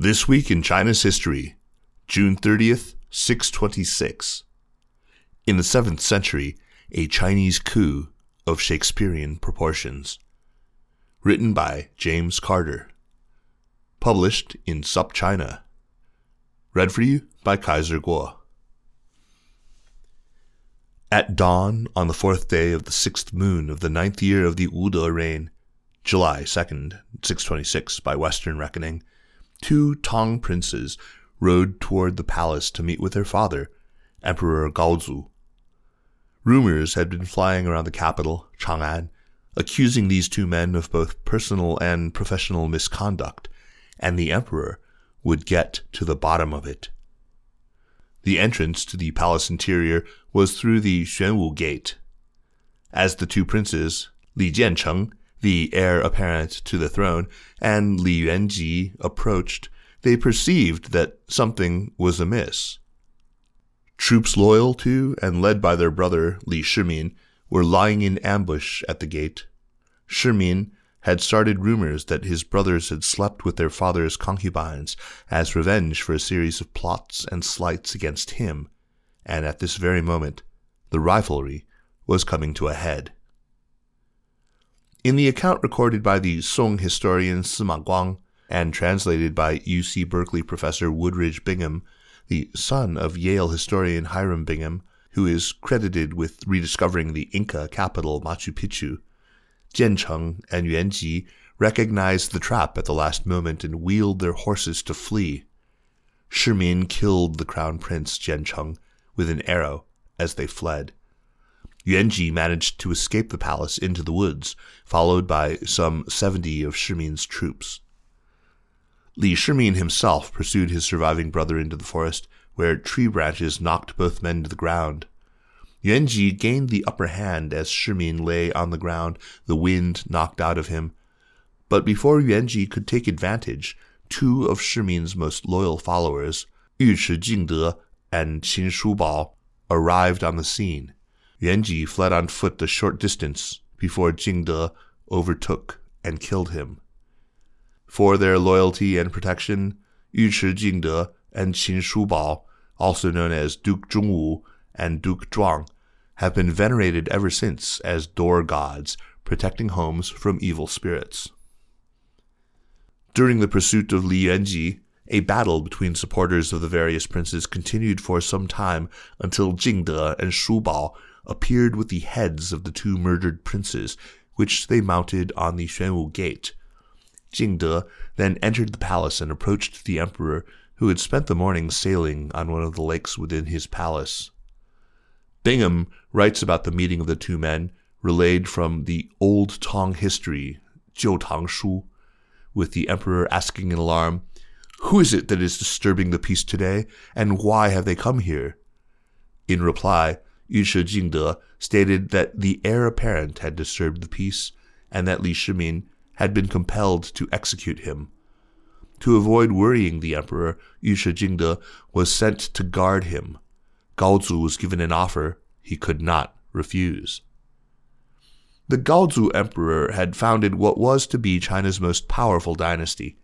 This week in China's history, June 30th, 626. In the 7th century, a Chinese coup of Shakespearean proportions. Written by James Carter. Published in SupChina. Read for you by Kaiser Kuo. At dawn on the fourth day of the sixth moon of the ninth year of the Wude reign, July 2nd, 626 by Western reckoning, two Tang princes rode toward the palace to meet with their father, Emperor Gaozu. Rumors had been flying around the capital, Chang'an, accusing these two men of both personal and professional misconduct, and the emperor would get to the bottom of it. The entrance to the palace interior was through the Xuanwu Gate. As the two princes, Li Jiancheng, the heir apparent to the throne, and Li Yuanji approached, they perceived that something was amiss. Troops loyal to and led by their brother Li Shimin were lying in ambush at the gate. Shimin had started rumors that his brothers had slept with their father's concubines as revenge for a series of plots and slights against him, and at this very moment the rivalry was coming to a head. In the account recorded by the Song historian Sima Guang and translated by UC Berkeley professor Woodbridge Bingham, the son of Yale historian Hiram Bingham, who is credited with rediscovering the Inca capital Machu Picchu, Jiancheng and Yuanji recognized the trap at the last moment and wheeled their horses to flee. Shimin killed the crown prince Jiancheng with an arrow as they fled. Yuanji managed to escape the palace into the woods, followed by some seventy of Shimin's troops. Li Shimin himself pursued his surviving brother into the forest, where tree branches knocked both men to the ground. Yuanji gained the upper hand as Shimin lay on the ground, the wind knocked out of him. But before Yuanji could take advantage, two of Shimin's most loyal followers, Yuchi Jingde and Qin Shubao, arrived on the scene. Yuanji fled on foot the short distance before Jing Jingde overtook and killed him. For their loyalty and protection, Yu Jingde and Qin Shubao, also known as Duke Zhongwu and Duke Zhuang, have been venerated ever since as door gods, protecting homes from evil spirits. During the pursuit of Li Yuanji, a battle between supporters of the various princes continued for some time until Jingde and Shubao appeared with the heads of the two murdered princes, which they mounted on the Xuanwu Gate. Jingde then entered the palace and approached the emperor, who had spent the morning sailing on one of the lakes within his palace. Bingham writes about the meeting of the two men, relayed from the Old Tang history, Jiu Tang Shu, with the emperor asking in alarm, Who is it that is disturbing the peace today, and why have they come here? In reply, Yu Jingde stated that the heir apparent had disturbed the peace, and that Li Shimin had been compelled to execute him. To avoid worrying the emperor, Yu Jingde was sent to guard him. Gaozu was given an offer he could not refuse. The Gaozu emperor had founded what was to be China's most powerful dynasty.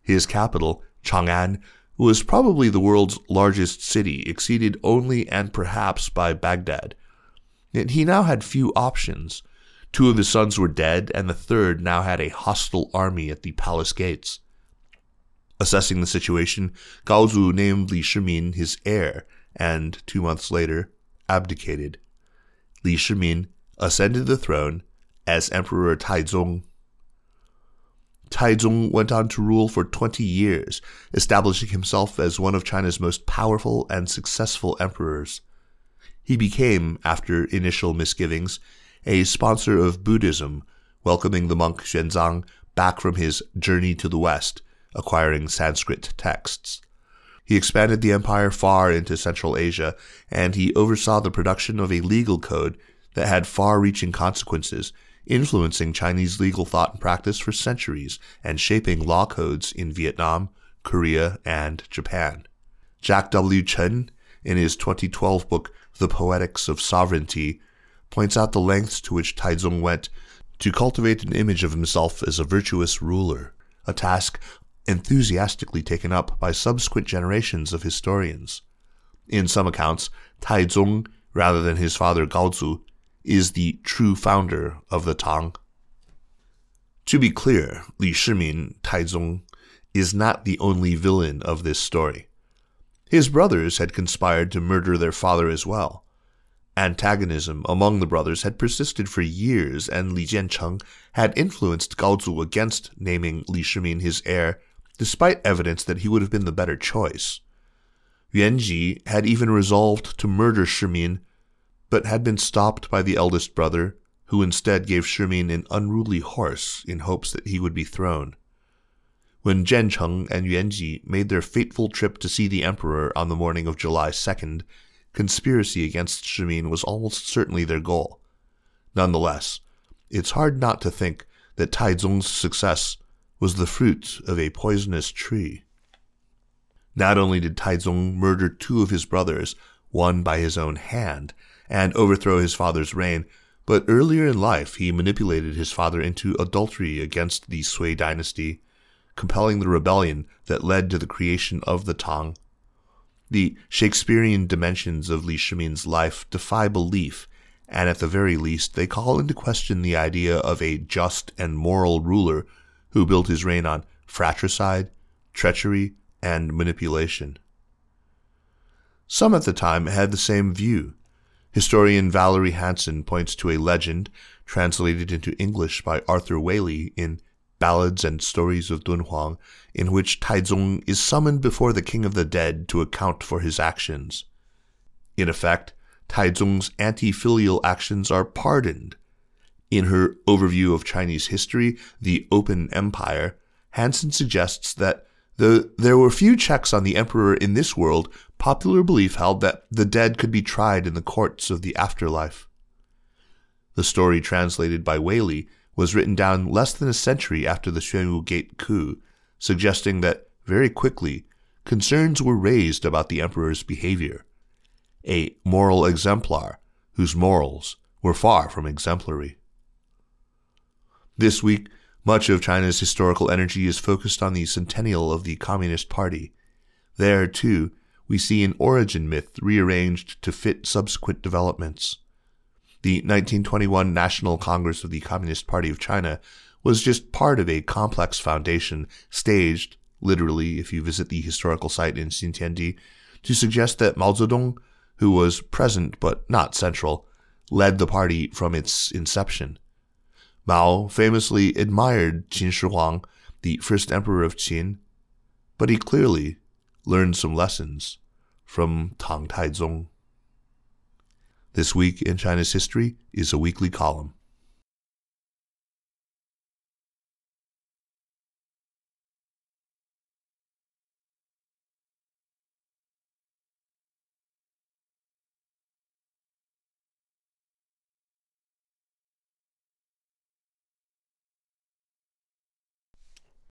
His capital, Chang'an, was probably the world's largest city, exceeded only and perhaps by Baghdad. Yet he now had few options. Two of his sons were dead, and the third now had a hostile army at the palace gates. Assessing the situation, Gaozu named Li Shimin his heir, and two months later, abdicated. Li Shimin ascended the throne as Emperor Taizong Taizong went on to rule for 20 years, establishing himself as one of China's most powerful and successful emperors. He became, after initial misgivings, a sponsor of Buddhism, welcoming the monk Xuanzang back from his journey to the west, acquiring Sanskrit texts. He expanded the empire far into Central Asia, and he oversaw the production of a legal code that had far reaching consequences, influencing Chinese legal thought and practice for centuries and shaping law codes in Vietnam, Korea, and Japan. Jack W. Chen, in his 2012 book, The Poetics of Sovereignty, points out the lengths to which Taizong went to cultivate an image of himself as a virtuous ruler, a task enthusiastically taken up by subsequent generations of historians. In some accounts, Taizong, rather than his father Gaozu, is the true founder of the Tang. To be clear, Li Shimin, Taizong, is not the only villain of this story. His brothers had conspired to murder their father as well. Antagonism among the brothers had persisted for years, and Li Jiancheng had influenced Gaozu against naming Li Shimin his heir despite evidence that he would have been the better choice. Yuan Ji had even resolved to murder Shimin, but had been stopped by the eldest brother, who instead gave Shimin an unruly horse in hopes that he would be thrown. When Jiancheng and Yuan Ji made their fateful trip to see the emperor on the morning of July 2nd, conspiracy against Shimin was almost certainly their goal. Nonetheless, it's hard not to think that Taizong's success was the fruit of a poisonous tree. Not only did Taizong murder two of his brothers, one by his own hand, and overthrow his father's reign, but earlier in life he manipulated his father into adultery against the Sui dynasty, compelling the rebellion that led to the creation of the Tang. The Shakespearean dimensions of Li Shimin's life defy belief, and at the very least they call into question the idea of a just and moral ruler who built his reign on fratricide, treachery, and manipulation. Some at the time had the same view. Historian Valerie Hansen points to a legend translated into English by Arthur Waley in Ballads and Stories of Dunhuang, in which Taizong is summoned before the king of the dead to account for his actions. In effect, Taizong's anti-filial actions are pardoned, in her overview of Chinese history, The Open Empire, Hansen suggests that though there were few checks on the emperor in this world, popular belief held that the dead could be tried in the courts of the afterlife. The story translated by Waley was written down less than a century after the Xuanwu Gate coup, suggesting that very quickly concerns were raised about the emperor's behavior. A moral exemplar whose morals were far from exemplary. This week, much of China's historical energy is focused on the centennial of the Communist Party. There, too, we see an origin myth rearranged to fit subsequent developments. The 1921 National Congress of the Communist Party of China was just part of a complex foundation staged, literally, if you visit the historical site in Xintiandi, to suggest that Mao Zedong, who was present but not central, led the party from its inception. Mao famously admired Qin Shi Huang, the first emperor of Qin, but he clearly learned some lessons from Tang Taizong. This week in China's history is a weekly column.